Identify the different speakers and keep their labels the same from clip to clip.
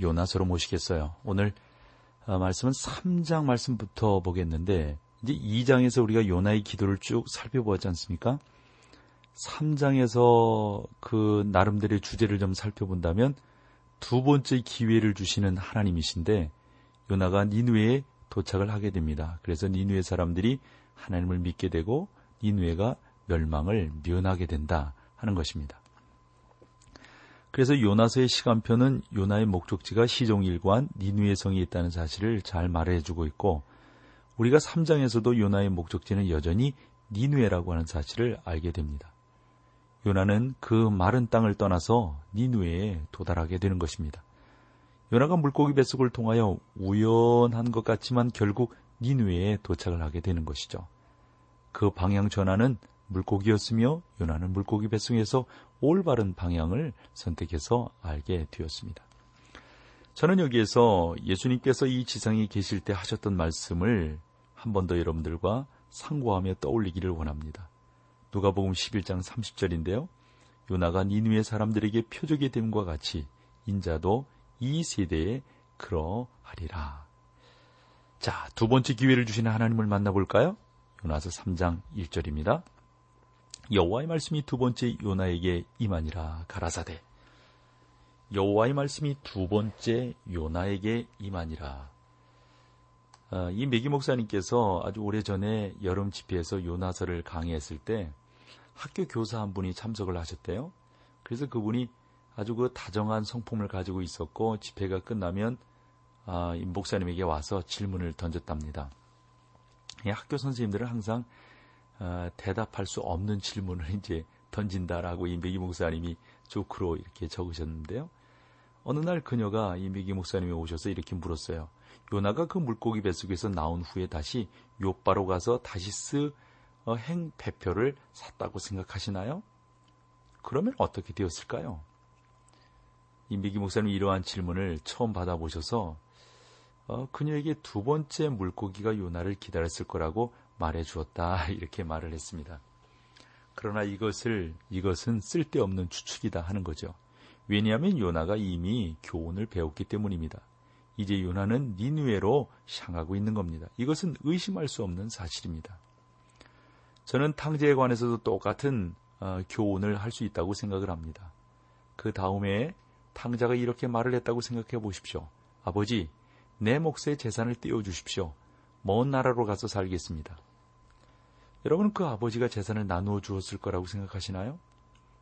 Speaker 1: 요나서로 모시겠어요. 오늘 어, 말씀은 3장 말씀부터 보겠는데 이제 2장에서 우리가 요나의 기도를 쭉 살펴보았지 않습니까? 3장에서 그 나름대로의 주제를 좀 살펴본다면 두 번째 기회를 주시는 하나님이신데 요나가 니누에 도착을 하게 됩니다. 그래서 니누의 사람들이 하나님을 믿게 되고 니누에가 멸망을 면하게 된다 하는 것입니다. 그래서 요나서의 시간표는 요나의 목적지가 시종일관 니누의 성이 있다는 사실을 잘 말해주고 있고 우리가 3장에서도 요나의 목적지는 여전히 니누에라고 하는 사실을 알게 됩니다. 요나는 그 마른 땅을 떠나서 니누에에 도달하게 되는 것입니다. 요나가 물고기 뱃속을 통하여 우연한 것 같지만 결국 니누에에 도착을 하게 되는 것이죠. 그 방향 전환은 물고기였으며 요나는 물고기 뱃속에서 올바른 방향을 선택해서 알게 되었습니다. 저는 여기에서 예수님께서 이 지상에 계실 때 하셨던 말씀을 한 번 더 여러분들과 상고하며 떠올리기를 원합니다. 누가복음 11장 30절인데요. 요나가 니누의 사람들에게 표적이 됨과 같이 인자도 이 세대에 그러하리라. 자, 두 번째 기회를 주시는 하나님을 만나볼까요? 요나서 3장 1절입니다. 여호와의 말씀이 두 번째 요나에게 임하니라 가라사대 여호와의 말씀이 두 번째 요나에게 임하니라 아, 이 메기 목사님께서 아주 오래전에 여름 집회에서 요나서를 강의했을 때 학교 교사 한 분이 참석을 하셨대요. 그래서 그분이 아주 그 다정한 성품을 가지고 있었고 집회가 끝나면 아, 이 목사님에게 와서 질문을 던졌답니다. 학교 선생님들은 항상 어, 대답할 수 없는 질문을 이제 던진다라고 이 메기 목사님이 조크로 이렇게 적으셨는데요. 어느 날 그녀가 이 메기 목사님이 오셔서 이렇게 물었어요. 요나가 그 물고기 뱃속에서 나온 후에 다시 요바로 가서 다시스 어, 행 배표를 샀다고 생각하시나요? 그러면 어떻게 되었을까요? 이 미기 목사님 이러한 질문을 처음 받아보셔서 어, 그녀에게 두 번째 물고기가 요나를 기다렸을 거라고 말해 주었다. 이렇게 말을 했습니다. 그러나 이것을, 이것은 쓸데없는 추측이다 하는 거죠. 왜냐하면 요나가 이미 교훈을 배웠기 때문입니다. 이제 요나는 니누에로 향하고 있는 겁니다. 이것은 의심할 수 없는 사실입니다. 저는 탕제에 관해서도 똑같은 어, 교훈을 할 수 있다고 생각을 합니다. 그 다음에 탕자가 이렇게 말을 했다고 생각해 보십시오. 아버지, 내 몫의 재산을 떼어주십시오. 먼 나라로 가서 살겠습니다. 여러분은 그 아버지가 재산을 나누어 주었을 거라고 생각하시나요?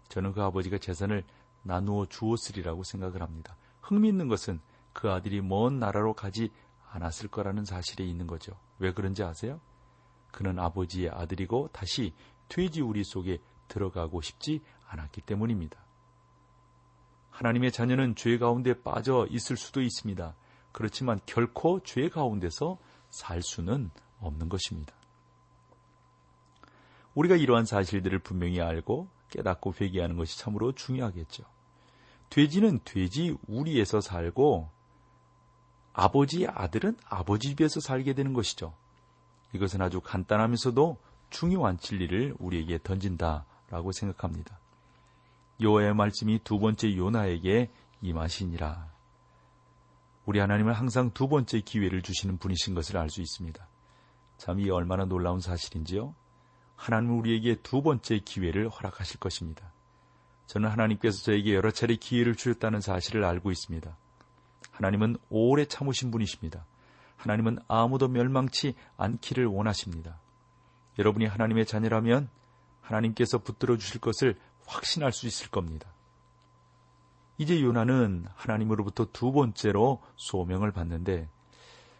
Speaker 1: 저는 그 아버지가 재산을 나누어 주었으리라고 생각을 합니다. 흥미있는 것은 그 아들이 먼 나라로 가지 않았을 거라는 사실에 있는 거죠. 왜 그런지 아세요? 그는 아버지의 아들이고 다시 돼지 우리 속에 들어가고 싶지 않았기 때문입니다. 하나님의 자녀는 죄 가운데 빠져 있을 수도 있습니다. 그렇지만 결코 죄 가운데서 살 수는 없는 것입니다. 우리가 이러한 사실들을 분명히 알고 깨닫고 회개하는 것이 참으로 중요하겠죠. 돼지는 돼지 우리에서 살고 아버지의 아들은 아버지 집에서 살게 되는 것이죠. 이것은 아주 간단하면서도 중요한 진리를 우리에게 던진다라고 생각합니다. 요의 말씀이 두 번째 요나에게 임하시니라. 우리 하나님은 항상 두 번째 기회를 주시는 분이신 것을 알 수 있습니다. 참 이 얼마나 놀라운 사실인지요. 하나님은 우리에게 두 번째 기회를 허락하실 것입니다. 저는 하나님께서 저에게 여러 차례 기회를 주셨다는 사실을 알고 있습니다. 하나님은 오래 참으신 분이십니다. 하나님은 아무도 멸망치 않기를 원하십니다. 여러분이 하나님의 자녀라면 하나님께서 붙들어 주실 것을 확신할 수 있을 겁니다. 이제 요나는 하나님으로부터 두 번째로 소명을 받는데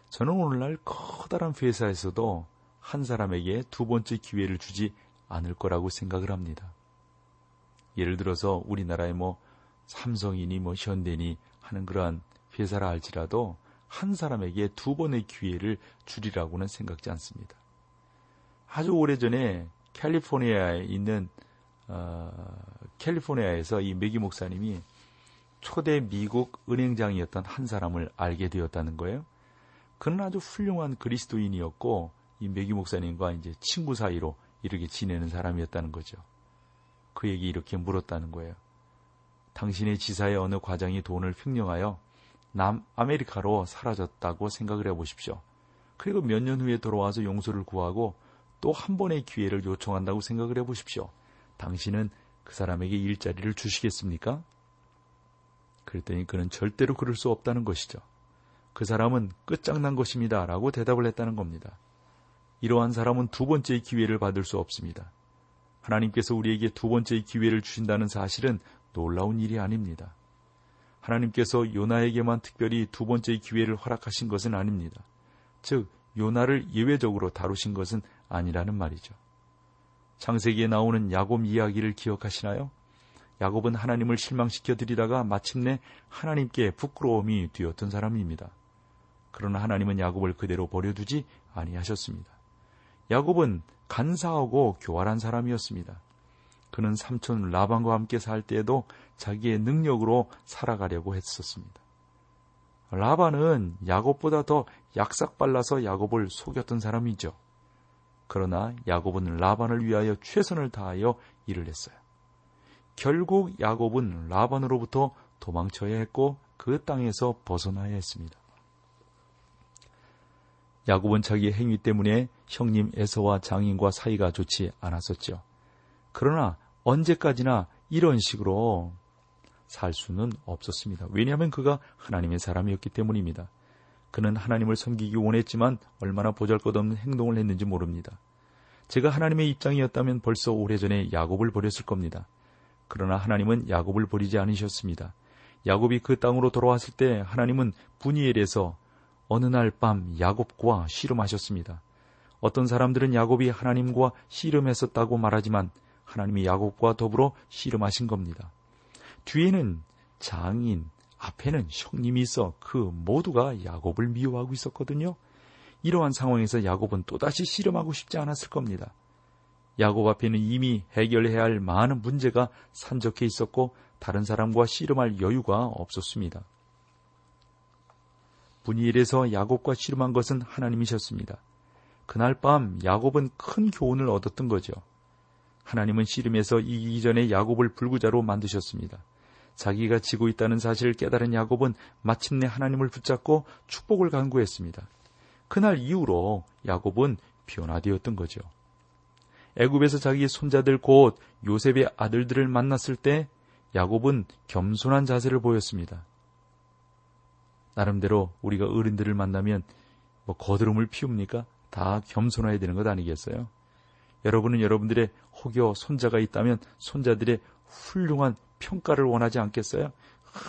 Speaker 1: 저는 오늘날 커다란 회사에서도 한 사람에게 두 번째 기회를 주지 않을 거라고 생각을 합니다. 예를 들어서 우리나라의 뭐 삼성이니 뭐 현대니 하는 그러한 회사라 할지라도 한 사람에게 두 번의 기회를 주리라고는 생각지 않습니다. 아주 오래전에 캘리포니아에 있는 어, 캘리포니아에서 이 메기 목사님이 초대 미국 은행장이었던 한 사람을 알게 되었다는 거예요. 그는 아주 훌륭한 그리스도인이었고 이 메기 목사님과 이제 친구 사이로 이렇게 지내는 사람이었다는 거죠. 그에게 이렇게 물었다는 거예요. 당신의 지사의 어느 과장이 돈을 횡령하여 남아메리카로 사라졌다고 생각을 해보십시오. 그리고 몇 년 후에 돌아와서 용서를 구하고 또 한 번의 기회를 요청한다고 생각을 해보십시오. 당신은 그 사람에게 일자리를 주시겠습니까? 그랬더니 그는 절대로 그럴 수 없다는 것이죠. 그 사람은 끝장난 것입니다. 라고 대답을 했다는 겁니다. 이러한 사람은 두 번째의 기회를 받을 수 없습니다. 하나님께서 우리에게 두 번째의 기회를 주신다는 사실은 놀라운 일이 아닙니다. 하나님께서 요나에게만 특별히 두 번째의 기회를 허락하신 것은 아닙니다. 즉, 요나를 예외적으로 다루신 것은 아니라는 말이죠. 창세기에 나오는 야곱 이야기를 기억하시나요? 야곱은 하나님을 실망시켜 드리다가 마침내 하나님께 부끄러움이 뒤었던 사람입니다. 그러나 하나님은 야곱을 그대로 버려두지 아니하셨습니다. 야곱은 간사하고 교활한 사람이었습니다. 그는 삼촌 라반과 함께 살 때에도 자기의 능력으로 살아가려고 했었습니다. 라반은 야곱보다 더 약삭발라서 야곱을 속였던 사람이죠. 그러나 야곱은 라반을 위하여 최선을 다하여 일을 했어요. 결국 야곱은 라반으로부터 도망쳐야 했고 그 땅에서 벗어나야 했습니다. 야곱은 자기의 행위 때문에 형님 에서와 장인과 사이가 좋지 않았었죠. 그러나 언제까지나 이런 식으로 살 수는 없었습니다. 왜냐하면 그가 하나님의 사람이었기 때문입니다. 그는 하나님을 섬기기 원했지만 얼마나 보잘것없는 행동을 했는지 모릅니다. 제가 하나님의 입장이었다면 벌써 오래전에 야곱을 버렸을 겁니다. 그러나 하나님은 야곱을 버리지 않으셨습니다. 야곱이 그 땅으로 돌아왔을 때 하나님은 분이엘에서 어느 날 밤 야곱과 씨름하셨습니다. 어떤 사람들은 야곱이 하나님과 씨름했었다고 말하지만 하나님이 야곱과 더불어 씨름하신 겁니다. 뒤에는 장인, 앞에는 형님이 있어 그 모두가 야곱을 미워하고 있었거든요. 이러한 상황에서 야곱은 또다시 씨름하고 싶지 않았을 겁니다. 야곱 앞에는 이미 해결해야 할 많은 문제가 산적해 있었고 다른 사람과 씨름할 여유가 없었습니다. 분이엘에서 야곱과 씨름한 것은 하나님이셨습니다. 그날 밤 야곱은 큰 교훈을 얻었던 거죠. 하나님은 씨름에서 이기기 전에 야곱을 불구자로 만드셨습니다. 자기가 지고 있다는 사실을 깨달은 야곱은 마침내 하나님을 붙잡고 축복을 간구했습니다. 그날 이후로 야곱은 변화되었던 거죠. 애굽에서 자기의 손자들 곧 요셉의 아들들을 만났을 때 야곱은 겸손한 자세를 보였습니다. 나름대로 우리가 어른들을 만나면 뭐 거드름을 피웁니까? 다 겸손해야 되는 것 아니겠어요? 여러분은 여러분들의 혹여 손자가 있다면 손자들의 훌륭한 평가를 원하지 않겠어요?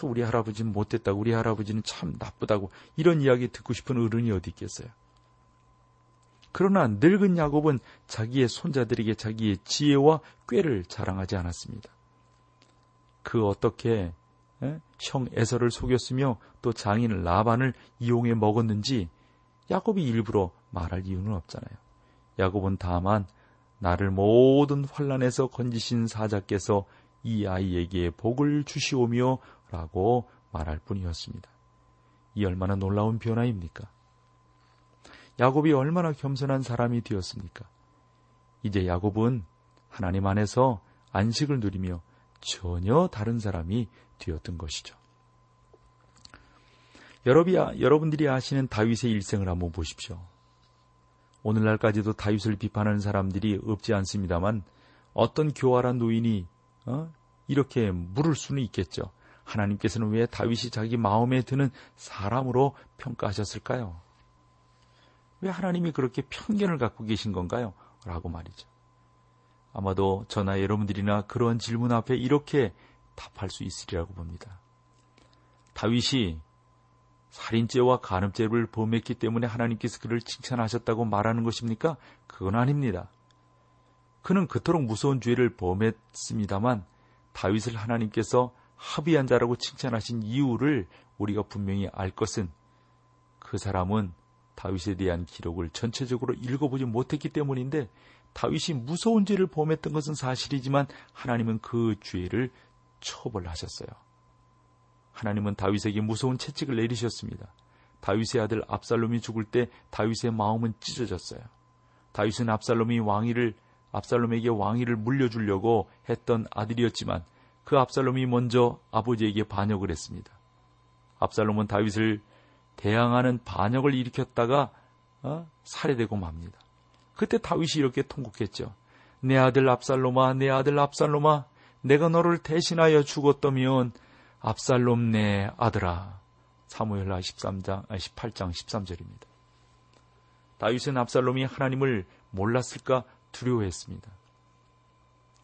Speaker 1: 우리 할아버지는 못됐다고, 우리 할아버지는 참 나쁘다고, 이런 이야기 듣고 싶은 어른이 어디 있겠어요? 그러나 늙은 야곱은 자기의 손자들에게 자기의 지혜와 꾀를 자랑하지 않았습니다. 그 어떻게 에? 형 에서를 속였으며 또 장인 라반을 이용해 먹었는지 야곱이 일부러 말할 이유는 없잖아요. 야곱은 다만 나를 모든 환란에서 건지신 사자께서 이 아이에게 복을 주시오며 라고 말할 뿐이었습니다. 이 얼마나 놀라운 변화입니까? 야곱이 얼마나 겸손한 사람이 되었습니까? 이제 야곱은 하나님 안에서 안식을 누리며 전혀 다른 사람이 되었던 것이죠. 여러분들이 아시는 다윗의 일생을 한번 보십시오. 오늘날까지도 다윗을 비판하는 사람들이 없지 않습니다만 어떤 교활한 노인이 어? 이렇게 물을 수는 있겠죠. 하나님께서는 왜 다윗이 자기 마음에 드는 사람으로 평가하셨을까요? 왜 하나님이 그렇게 편견을 갖고 계신 건가요? 라고 말이죠. 아마도 저나 여러분들이나 그런 질문 앞에 이렇게 답할 수 있으리라고 봅니다. 다윗이 살인죄와 간음죄를 범했기 때문에 하나님께서 그를 칭찬하셨다고 말하는 것입니까? 그건 아닙니다. 그는 그토록 무서운 죄를 범했습니다만 다윗을 하나님께서 합의한 자라고 칭찬하신 이유를 우리가 분명히 알 것은
Speaker 2: 그 사람은 다윗에 대한 기록을 전체적으로 읽어보지 못했기 때문인데 다윗이 무서운 죄를 범했던 것은 사실이지만 하나님은 그 죄를 처벌하셨어요. 하나님은 다윗에게 무서운 채찍을 내리셨습니다. 다윗의 아들 압살롬이 죽을 때 다윗의 마음은 찢어졌어요. 다윗은 압살롬이 왕위를 압살롬에게 왕위를 물려주려고 했던 아들이었지만 그 압살롬이 먼저 아버지에게 반역을 했습니다. 압살롬은 다윗을 대항하는 반역을 일으켰다가 어? 살해되고 맙니다. 그때 다윗이 이렇게 통곡했죠. 내 아들 압살롬아, 내 아들 압살롬아, 내가 너를 대신하여 죽었다면 압살롬 내 아들아. 사무엘하 13장, 18장 13절입니다. 다윗은 압살롬이 하나님을 몰랐을까 두려워했습니다.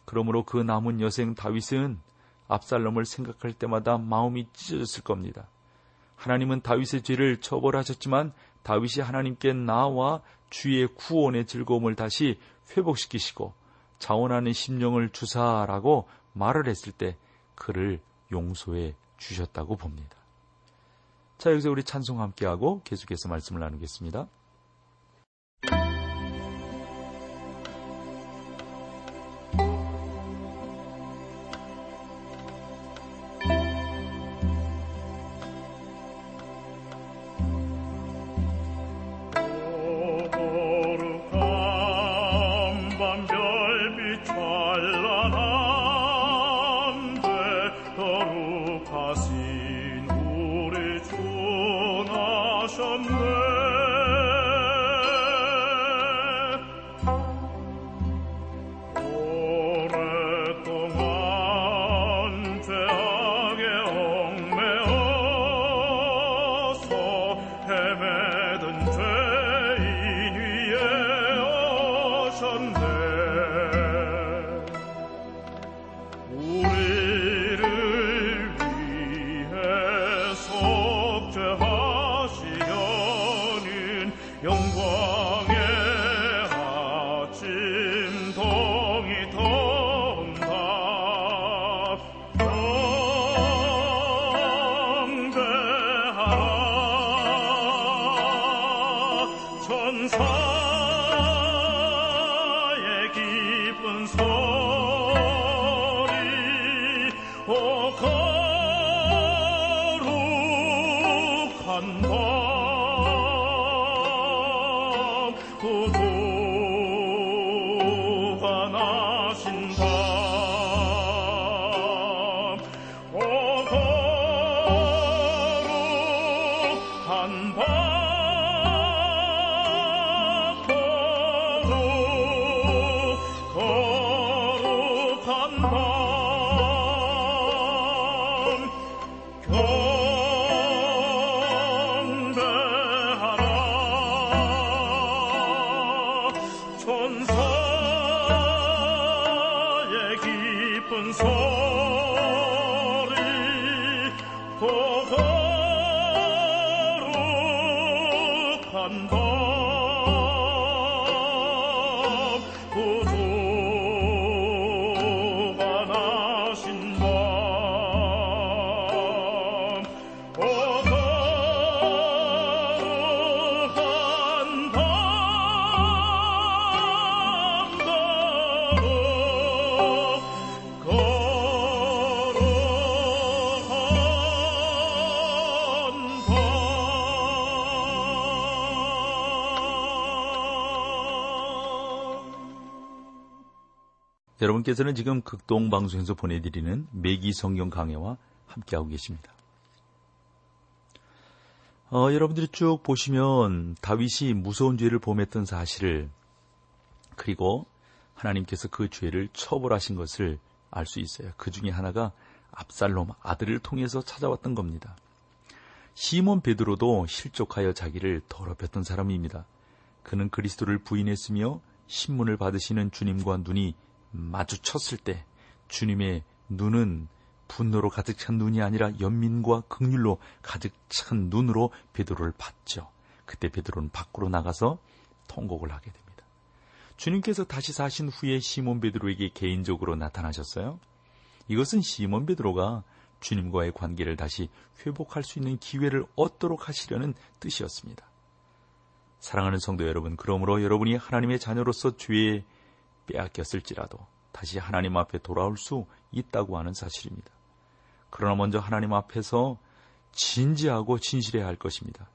Speaker 2: 그러므로 그 남은 여생 다윗은 압살롬을 생각할 때마다 마음이 찢어졌을 겁니다. 하나님은 다윗의 죄를 처벌하셨지만 다윗이 하나님께 나와 주의 구원의 즐거움을 다시 회복시키시고 자원하는 심령을 주사라고 말을 했을 때 그를 용서해 주셨다고 봅니다. 자, 여기서 우리 찬송 함께하고 계속해서 말씀을 나누겠습니다. Santo. 예쁜 소리 보고 여러분께서는 지금 극동방송에서 보내드리는 매기 성경 강해와 함께하고 계십니다. 어, 여러분들이 쭉 보시면 다윗이 무서운 죄를 범했던 사실을 그리고 하나님께서 그 죄를 처벌하신 것을 알 수 있어요. 그 중에 하나가 압살롬 아들을 통해서 찾아왔던 겁니다. 시몬 베드로도 실족하여 자기를 더럽혔던 사람입니다. 그는 그리스도를 부인했으며 신문을 받으시는 주님과 눈이 마주쳤을 때 주님의 눈은 분노로 가득 찬 눈이 아니라 연민과 극률로 가득 찬 눈으로 베드로를 봤죠. 그때 베드로는 밖으로 나가서 통곡을 하게 됩니다. 주님께서 다시 사신 후에 시몬 베드로에게 개인적으로 나타나셨어요. 이것은 시몬 베드로가
Speaker 1: 주님과의 관계를 다시 회복할 수 있는 기회를 얻도록 하시려는 뜻이었습니다. 사랑하는 성도 여러분, 그러므로 여러분이 하나님의 자녀로서 죄에 빼앗겼을지라도 다시 하나님 앞에 돌아올 수 있다고 하는 사실입니다. 그러나 먼저 하나님 앞에서 진지하고 진실해야 할 것입니다.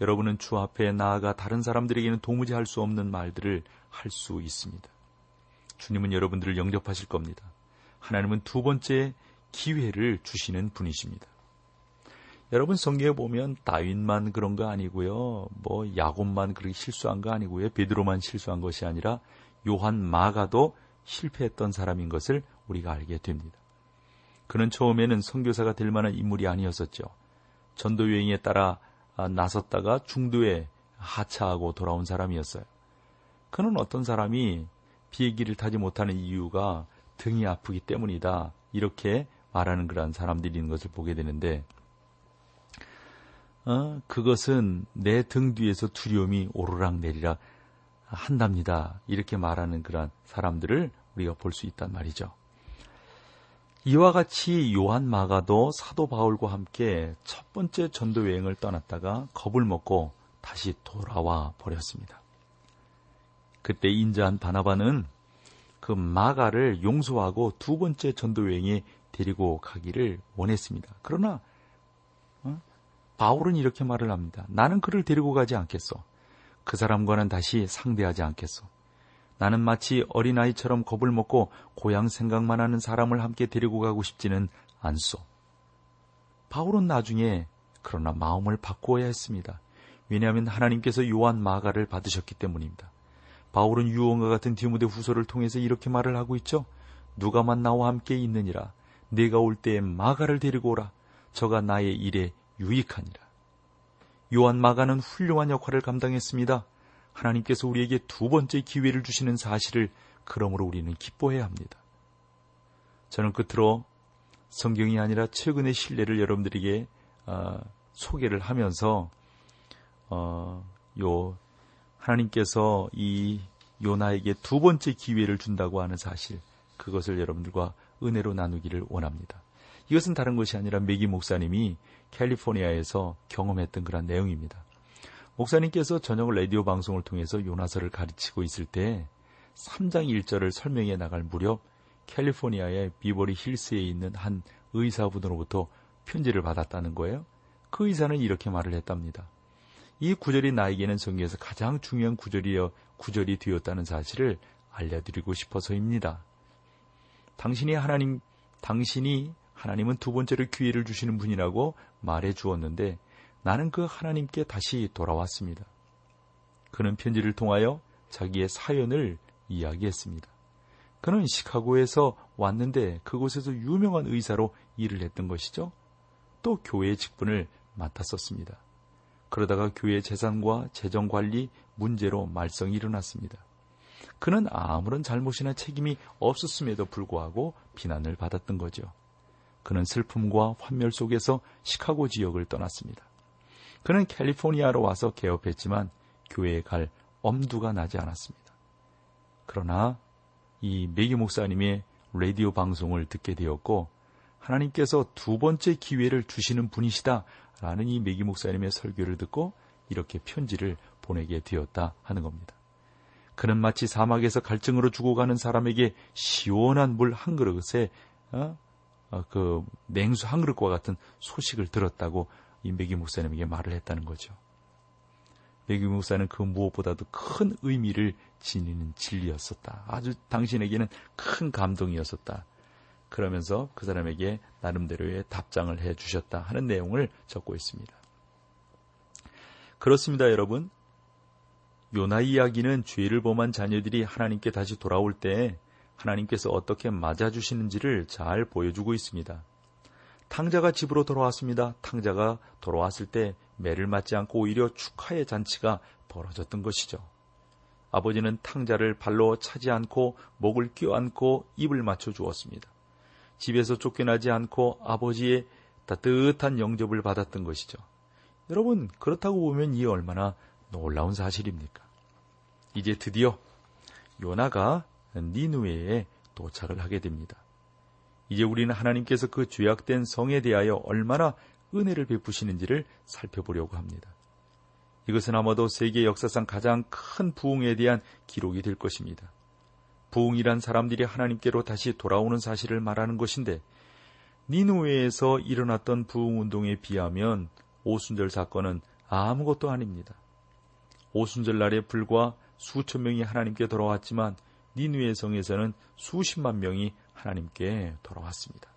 Speaker 1: 여러분은 주 앞에 나아가 다른 사람들에게는 도무지 할 수 없는 말들을 할 수 있습니다. 주님은 여러분들을 영접하실 겁니다. 하나님은 두 번째 기회를 주시는 분이십니다. 여러분 성경에 보면 다윗만 그런 거 아니고요. 뭐 야곱만 그렇게 실수한 거 아니고요. 베드로만 실수한 것이 아니라 요한 마가도 실패했던 사람인 것을 우리가 알게 됩니다. 그는 처음에는 선교사가 될 만한 인물이 아니었었죠. 전도 여행에 따라 아, 나섰다가 중도에 하차하고 돌아온 사람이었어요. 그는 어떤 사람이 비행기를 타지 못하는 이유가 등이 아프기 때문이다. 이렇게 말하는 그러한 사람들이 있는 것을 보게 되는데, 어, 그것은 내 등 뒤에서 두려움이 오르락 내리락 한답니다. 이렇게 말하는 그러한 사람들을 우리가 볼 수 있단 말이죠. 이와 같이 요한 마가도 사도 바울과 함께 첫 번째 전도 여행을 떠났다가 겁을 먹고 다시 돌아와 버렸습니다. 그때 인자한 바나바는 그 마가를 용서하고 두 번째 전도 여행에 데리고 가기를 원했습니다. 그러나 어? 바울은 이렇게 말을 합니다. 나는 그를 데리고 가지 않겠어. 그 사람과는 다시 상대하지 않겠어. 나는 마치 어린아이처럼 겁을 먹고 고향 생각만 하는 사람을 함께 데리고 가고 싶지는 않소. 바울은 나중에 그러나 마음을 바꾸어야 했습니다. 왜냐하면 하나님께서 요한 마가를 받으셨기 때문입니다. 바울은 유언과 같은 디모데 후서를 통해서 이렇게 말을 하고 있죠. 누가만 나와 함께 있느니라. 내가 올 때에 마가를 데리고 오라. 저가 나의 일에 유익하니라. 요한 마가는 훌륭한 역할을 감당했습니다. 하나님께서 우리에게 두 번째 기회를 주시는 사실을 그러므로 우리는 기뻐해야 합니다. 저는 끝으로 성경이 아니라 최근의 신뢰를 여러분들에게 어, 소개를 하면서 어, 요 하나님께서 이 요나에게 두 번째 기회를 준다고 하는 사실, 그것을 여러분들과 은혜로 나누기를 원합니다. 이것은 다른 것이 아니라 맥기 목사님이 캘리포니아에서 경험했던 그런 내용입니다. 목사님께서 저녁 라디오 방송을 통해서 요나서를 가르치고 있을 때 3장 1절을 설명해 나갈 무렵 캘리포니아의 비버리 힐스에 있는 한 의사분으로부터 편지를 받았다는 거예요. 그 의사는 이렇게 말을 했답니다. 이 구절이 나에게는 성경에서 가장 중요한 구절이여 구절이 되었다는 사실을 알려드리고 싶어서입니다. 당신이 하나님, 당신이 하나님은 두 번째로 기회를 주시는 분이라고 말해 주었는데 나는 그 하나님께 다시 돌아왔습니다. 그는 편지를 통하여 자기의 사연을 이야기했습니다. 그는 시카고에서 왔는데 그곳에서 유명한 의사로 일을 했던 것이죠. 또 교회 직분을 맡았었습니다. 그러다가 교회 재산과 재정 관리 문제로 말썽이 일어났습니다. 그는 아무런 잘못이나 책임이 없었음에도 불구하고 비난을 받았던 거죠. 그는 슬픔과 환멸 속에서 시카고 지역을 떠났습니다. 그는 캘리포니아로 와서 개업했지만 교회에 갈 엄두가 나지 않았습니다. 그러나 이 메기 목사님의 라디오 방송을 듣게 되었고 하나님께서 두 번째 기회를 주시는 분이시다 라는 이 메기 목사님의 설교를 듣고 이렇게 편지를 보내게 되었다 하는 겁니다. 그는 마치 사막에서 갈증으로 죽어가는 사람에게 시원한 물 한 그릇에 어? 어, 그 냉수 한 그릇과 같은 소식을 들었다고 이 메기 목사님에게 말을 했다는 거죠. 메기 목사는 그 무엇보다도 큰 의미를 지니는 진리였었다. 아주 당신에게는 큰 감동이었었다. 그러면서 그 사람에게 나름대로의 답장을 해 주셨다 하는 내용을 적고 있습니다. 그렇습니다, 여러분. 요나 이야기는 죄를 범한 자녀들이 하나님께 다시 돌아올 때 하나님께서 어떻게 맞아주시는지를 잘 보여주고 있습니다. 탕자가 집으로 돌아왔습니다. 탕자가 돌아왔을 때 매를 맞지 않고 오히려 축하의 잔치가 벌어졌던 것이죠. 아버지는 탕자를 발로 차지 않고 목을 껴안고 입을 맞춰 주었습니다. 집에서 쫓겨나지 않고 아버지의 따뜻한 영접을 받았던 것이죠. 여러분, 그렇다고 보면 이 얼마나 놀라운 사실입니까? 이제 드디어 요나가 니누에에 도착을 하게 됩니다. 이제 우리는 하나님께서 그 죄악된 성에 대하여 얼마나 은혜를 베푸시는지를 살펴보려고 합니다. 이것은 아마도 세계 역사상 가장 큰 부흥에 대한 기록이 될 것입니다. 부흥이란 사람들이 하나님께로 다시 돌아오는 사실을 말하는 것인데 니누웨에서 일어났던 부흥 운동에 비하면 오순절 사건은 아무것도 아닙니다. 오순절 날에 불과 수천 명이 하나님께 돌아왔지만 니누의 성에서는 수십만 명이 하나님께 돌아왔습니다.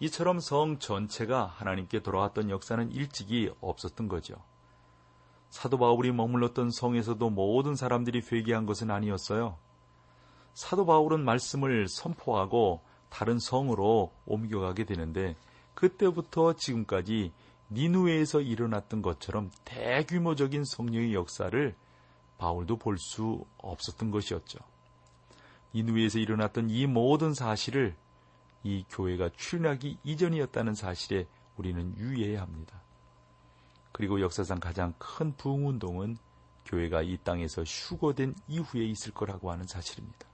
Speaker 1: 이처럼 성 전체가 하나님께 돌아왔던 역사는 일찍이 없었던 거죠. 사도 바울이 머물렀던 성에서도 모든 사람들이 회개한 것은 아니었어요. 사도 바울은 말씀을 선포하고 다른 성으로 옮겨가게 되는데 그때부터 지금까지 니누에에서 일어났던 것처럼 대규모적인 성령의 역사를 바울도 볼 수 없었던 것이었죠. 니누에에서 일어났던 이 모든 사실을 이 교회가 출현하기 이전이었다는 사실에 우리는 유의해야 합니다. 그리고 역사상 가장 큰 부흥운동은 교회가 이 땅에서 휴거된 이후에 있을 거라고 하는 사실입니다.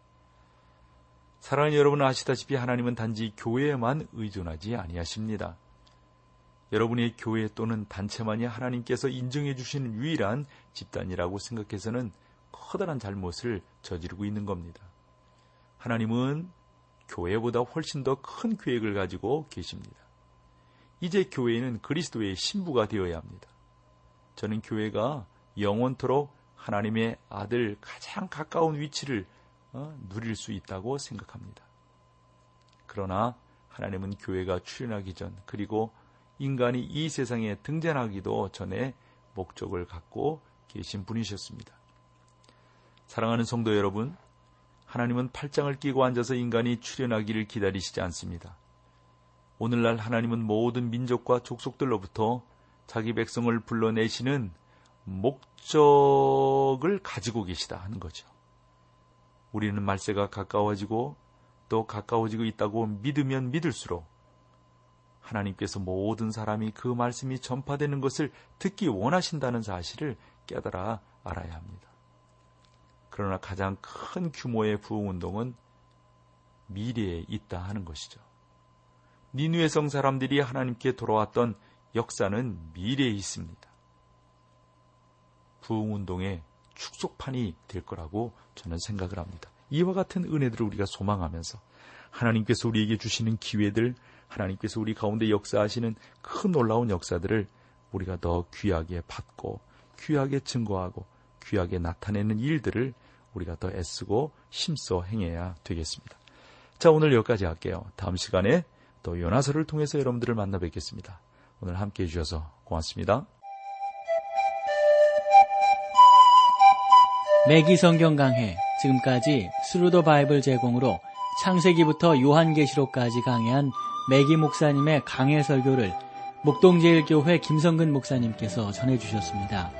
Speaker 1: 사랑하는 여러분 아시다시피 하나님은 단지 교회에만 의존하지 아니하십니다. 여러분의 교회 또는 단체만이 하나님께서 인정해 주시는 유일한 집단이라고 생각해서는 커다란 잘못을 저지르고 있는 겁니다. 하나님은 교회보다 훨씬 더 큰 계획을 가지고 계십니다. 이제 교회는 그리스도의 신부가 되어야 합니다. 저는 교회가 영원토록 하나님의 아들 가장 가까운 위치를 어, 누릴 수 있다고 생각합니다. 그러나 하나님은 교회가 출현하기 전 그리고 인간이 이 세상에 등장하기도 전에 목적을 갖고 계신 분이셨습니다. 사랑하는 성도 여러분, 하나님은 팔짱을 끼고 앉아서 인간이 출현하기를 기다리시지 않습니다. 오늘날 하나님은 모든 민족과 족속들로부터 자기 백성을 불러내시는 목적을 가지고 계시다 하는 거죠. 우리는 말세가 가까워지고 또 가까워지고 있다고 믿으면 믿을수록 하나님께서 모든 사람이 그 말씀이 전파되는 것을 듣기 원하신다는 사실을 깨달아 알아야 합니다. 그러나 가장 큰 규모의 부흥운동은 미래에 있다 하는 것이죠. 니누의 성 사람들이 하나님께 돌아왔던 역사는 미래에 있습니다. 부흥운동의 축소판이 될 거라고 저는 생각을 합니다. 이와 같은 은혜들을 우리가 소망하면서 하나님께서 우리에게 주시는 기회들, 하나님께서 우리 가운데 역사하시는 큰 놀라운 역사들을 우리가 더 귀하게 받고 귀하게 증거하고 귀하게 나타내는 일들을 우리가 더 애쓰고 힘써 행해야 되겠습니다. 자, 오늘 여기까지 할게요. 다음 시간에 또 연화서를 통해서 여러분들을 만나 뵙겠습니다. 오늘 함께 해주셔서 고맙습니다.
Speaker 3: 매기 성경 강해 지금까지 Thru the Bible 제공으로 창세기부터 요한계시록까지 강해한 매기 목사님의 강해 설교를 목동제일교회 김성근 목사님께서 전해주셨습니다.